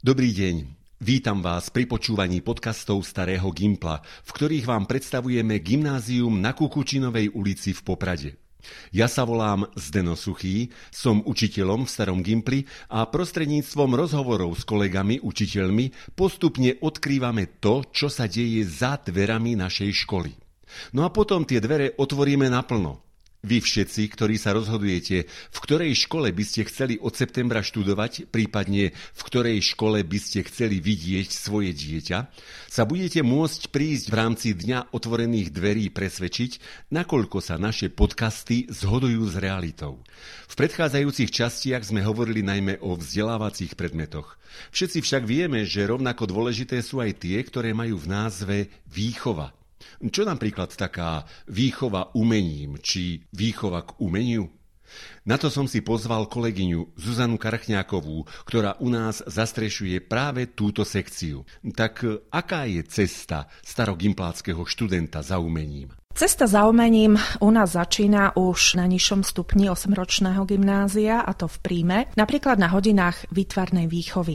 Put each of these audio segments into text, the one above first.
Dobrý deň. Vítam vás pri počúvaní podcastov Starého Gimpla, v ktorých vám predstavujeme gymnázium na Kukučinovej ulici v Poprade. Ja sa volám Zdeno Suchý, som učiteľom v Starom Gimpli a prostredníctvom rozhovorov s kolegami, učiteľmi postupne odkrývame to, čo sa deje za dverami našej školy. No a potom tie dvere otvoríme naplno. Vy všetci, ktorí sa rozhodujete, v ktorej škole by ste chceli od septembra študovať, prípadne v ktorej škole by ste chceli vidieť svoje dieťa, sa budete môcť prísť v rámci Dňa otvorených dverí presvedčiť, nakoľko sa naše podcasty zhodujú s realitou. V predchádzajúcich častiach sme hovorili najmä o vzdelávacích predmetoch. Všetci však vieme, že rovnako dôležité sú aj tie, ktoré majú v názve výchova – čo napríklad taká výchova umením či výchova k umeniu? Na to som si pozval kolegyňu Zuzanu Karchňákovú, ktorá u nás zastrešuje práve túto sekciu. Tak aká je cesta starogimpláckého študenta za umením? Cesta za umením u nás začína už na nižšom stupni 8-ročného gymnázia, a to v príjme, napríklad na hodinách výtvarnej výchovy.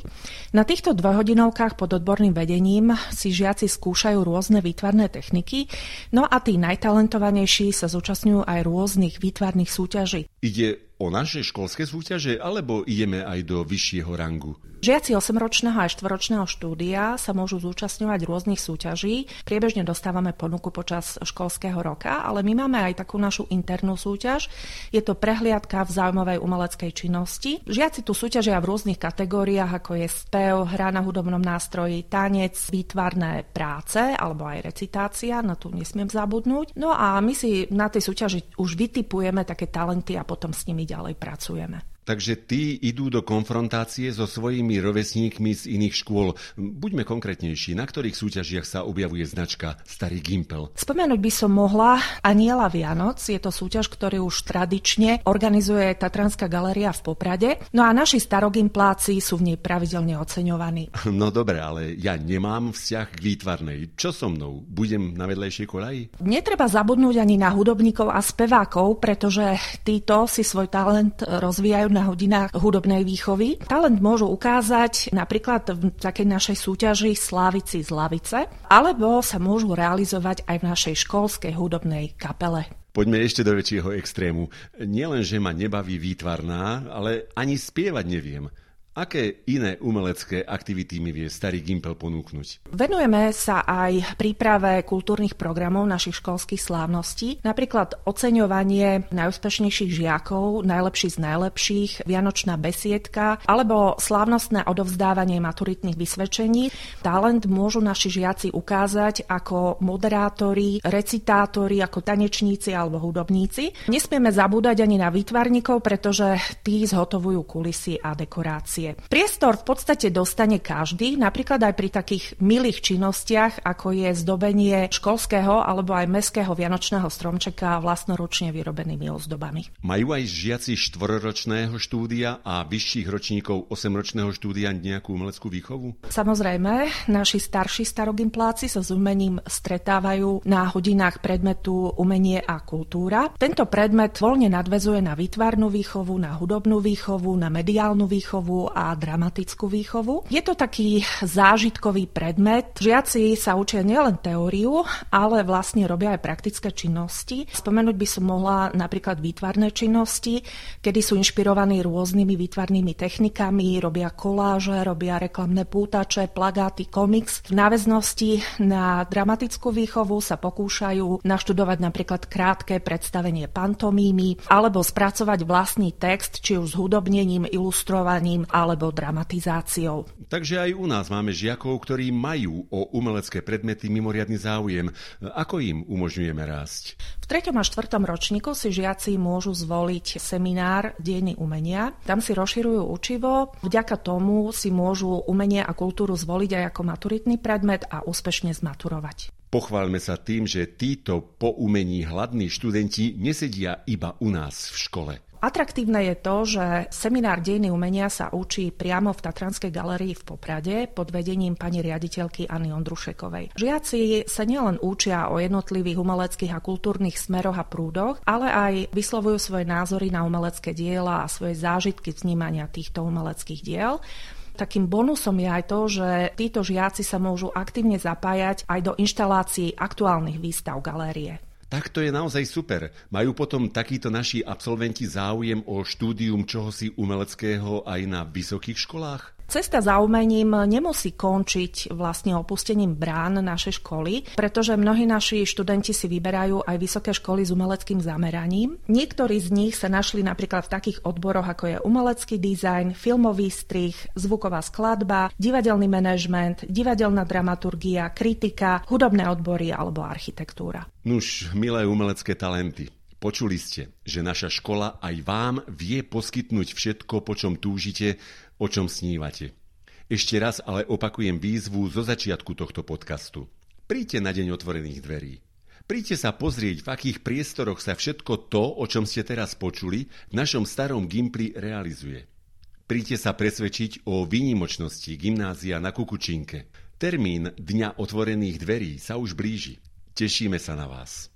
Na týchto dvojhodinovkách pod odborným vedením si žiaci skúšajú rôzne výtvarné techniky, no a tí najtalentovanejší sa zúčastňujú aj rôznych výtvarných súťaží. Ide o naše školské súťaže, alebo ideme aj do vyššieho rangu? Žiaci 8-ročného a 4-ročného štúdia sa môžu zúčastňovať rôznych súťaží. Priebežne dostávame ponuku počas školského roka, ale my máme aj takú našu internú súťaž. Je to prehliadka v zaujímavej umeleckej činnosti. Žiaci tu súťažia v rôznych kategóriách, ako je spev, hra na hudobnom nástroji, tanec, výtvarné práce alebo aj recitácia, na tu nesmiem zabudnúť. No a my si na tej súťaži už vytipujeme také talenty a potom s nimi ďalej pracujeme. Takže tí idú do konfrontácie so svojimi rovesníkmi z iných škôl. Buďme konkrétnejší, na ktorých súťažiach sa objavuje značka Starý Gimpel? Spomenúť by som mohla Aniela Vianoc. Je to súťaž, ktorý už tradične organizuje Tatranská galéria v Poprade. No a naši starogimpláci sú v nej pravidelne oceňovaní. No dobre, ale ja nemám vzťah k výtvarnej. Čo so mnou? Budem na vedlejšej kolaji? Netreba zabudnúť ani na hudobníkov a spevákov, pretože títo si svoj talent rozvíjajú na hodinách hudobnej výchovy. Talent môžu ukázať napríklad v takej našej súťaži Slávici z Lavice, alebo sa môžu realizovať aj v našej školskej hudobnej kapele. Poďme ešte do väčšieho extrému. Nielen, že ma nebaví výtvarná, ale ani spievať neviem. Aké iné umelecké aktivity mi vie starý Gimpel ponúknuť? Venujeme sa aj príprave kultúrnych programov našich školských slávností, napríklad oceňovanie najúspešnejších žiakov, najlepší z najlepších, vianočná besiedka alebo slávnostné odovzdávanie maturitných vysvedčení. Talent môžu naši žiaci ukázať ako moderátori, recitátori, ako tanečníci alebo hudobníci. Nesmieme zabúdať ani na výtvarníkov, pretože tí zhotovujú kulisy a dekorácie diskusie. Priestor v podstate dostane každý, napríklad aj pri takých milých činnostiach, ako je zdobenie školského alebo aj mestského vianočného stromčeka vlastnoručne vyrobenými ozdobami. Majú aj žiaci štvororočného štúdia a vyšších ročníkov 8-ročného štúdia nejakú umeleckú výchovu? Samozrejme, naši starší starogimpláci sa s umením stretávajú na hodinách predmetu umenie a kultúra. Tento predmet voľne nadvezuje na výtvarnú výchovu, na hudobnú výchovu, na mediálnu výchovu a dramatickú výchovu. Je to taký zážitkový predmet. Žiaci sa učia nielen teóriu, ale vlastne robia aj praktické činnosti. Spomenúť by som mohla napríklad výtvarné činnosti, kedy sú inšpirovaní rôznymi výtvarnými technikami, robia koláže, robia reklamné pútače, plagáty, komiks. V náväznosti na dramatickú výchovu sa pokúšajú naštudovať napríklad krátke predstavenie pantomímy alebo spracovať vlastný text, či už s hudobnením, ilustrovaním alebo dramatizáciou. Takže aj u nás máme žiakov, ktorí majú o umelecké predmety mimoriadny záujem. Ako im umožňujeme rásť? V 3. a 4. ročníku si žiaci môžu zvoliť seminár Dejiny umenia. Tam si rozširujú učivo. Vďaka tomu si môžu umenie a kultúru zvoliť aj ako maturitný predmet a úspešne zmaturovať. Pochválme sa tým, že títo po umení hladní študenti nesedia iba u nás v škole. Atraktívne je to, že seminár dejiny umenia sa učí priamo v Tatranskej galerii v Poprade pod vedením pani riaditeľky Anny Ondrušekovej. Žiaci sa nielen učia o jednotlivých umeleckých a kultúrnych smeroch a prúdoch, ale aj vyslovujú svoje názory na umelecké diela a svoje zážitky vnímania týchto umeleckých diel. Takým bonusom je aj to, že títo žiaci sa môžu aktívne zapájať aj do inštalácií aktuálnych výstav galérie. Tak to je naozaj super. Majú potom takíto naši absolventi záujem o štúdium čohosi umeleckého aj na vysokých školách? Cesta za umením nemusí končiť vlastne opustením brán našej školy, pretože mnohí naši študenti si vyberajú aj vysoké školy s umeleckým zameraním. Niektorí z nich sa našli napríklad v takých odboroch, ako je umelecký dizajn, filmový strih, zvuková skladba, divadelný manažment, divadelná dramaturgia, kritika, hudobné odbory alebo architektúra. Nuž, milé umelecké talenty, Počuli ste, že naša škola aj vám vie poskytnúť všetko, po čom túžite, o čom snívate. Ešte raz ale opakujem výzvu zo začiatku tohto podcastu. Príďte na deň otvorených dverí. Príďte sa pozrieť, v akých priestoroch sa všetko to, o čom ste teraz počuli, v našom starom Gimpli realizuje. Príďte sa presvedčiť o výnimočnosti gymnázia na Kukučinke. Termín Dňa otvorených dverí sa už blíži. Tešíme sa na vás.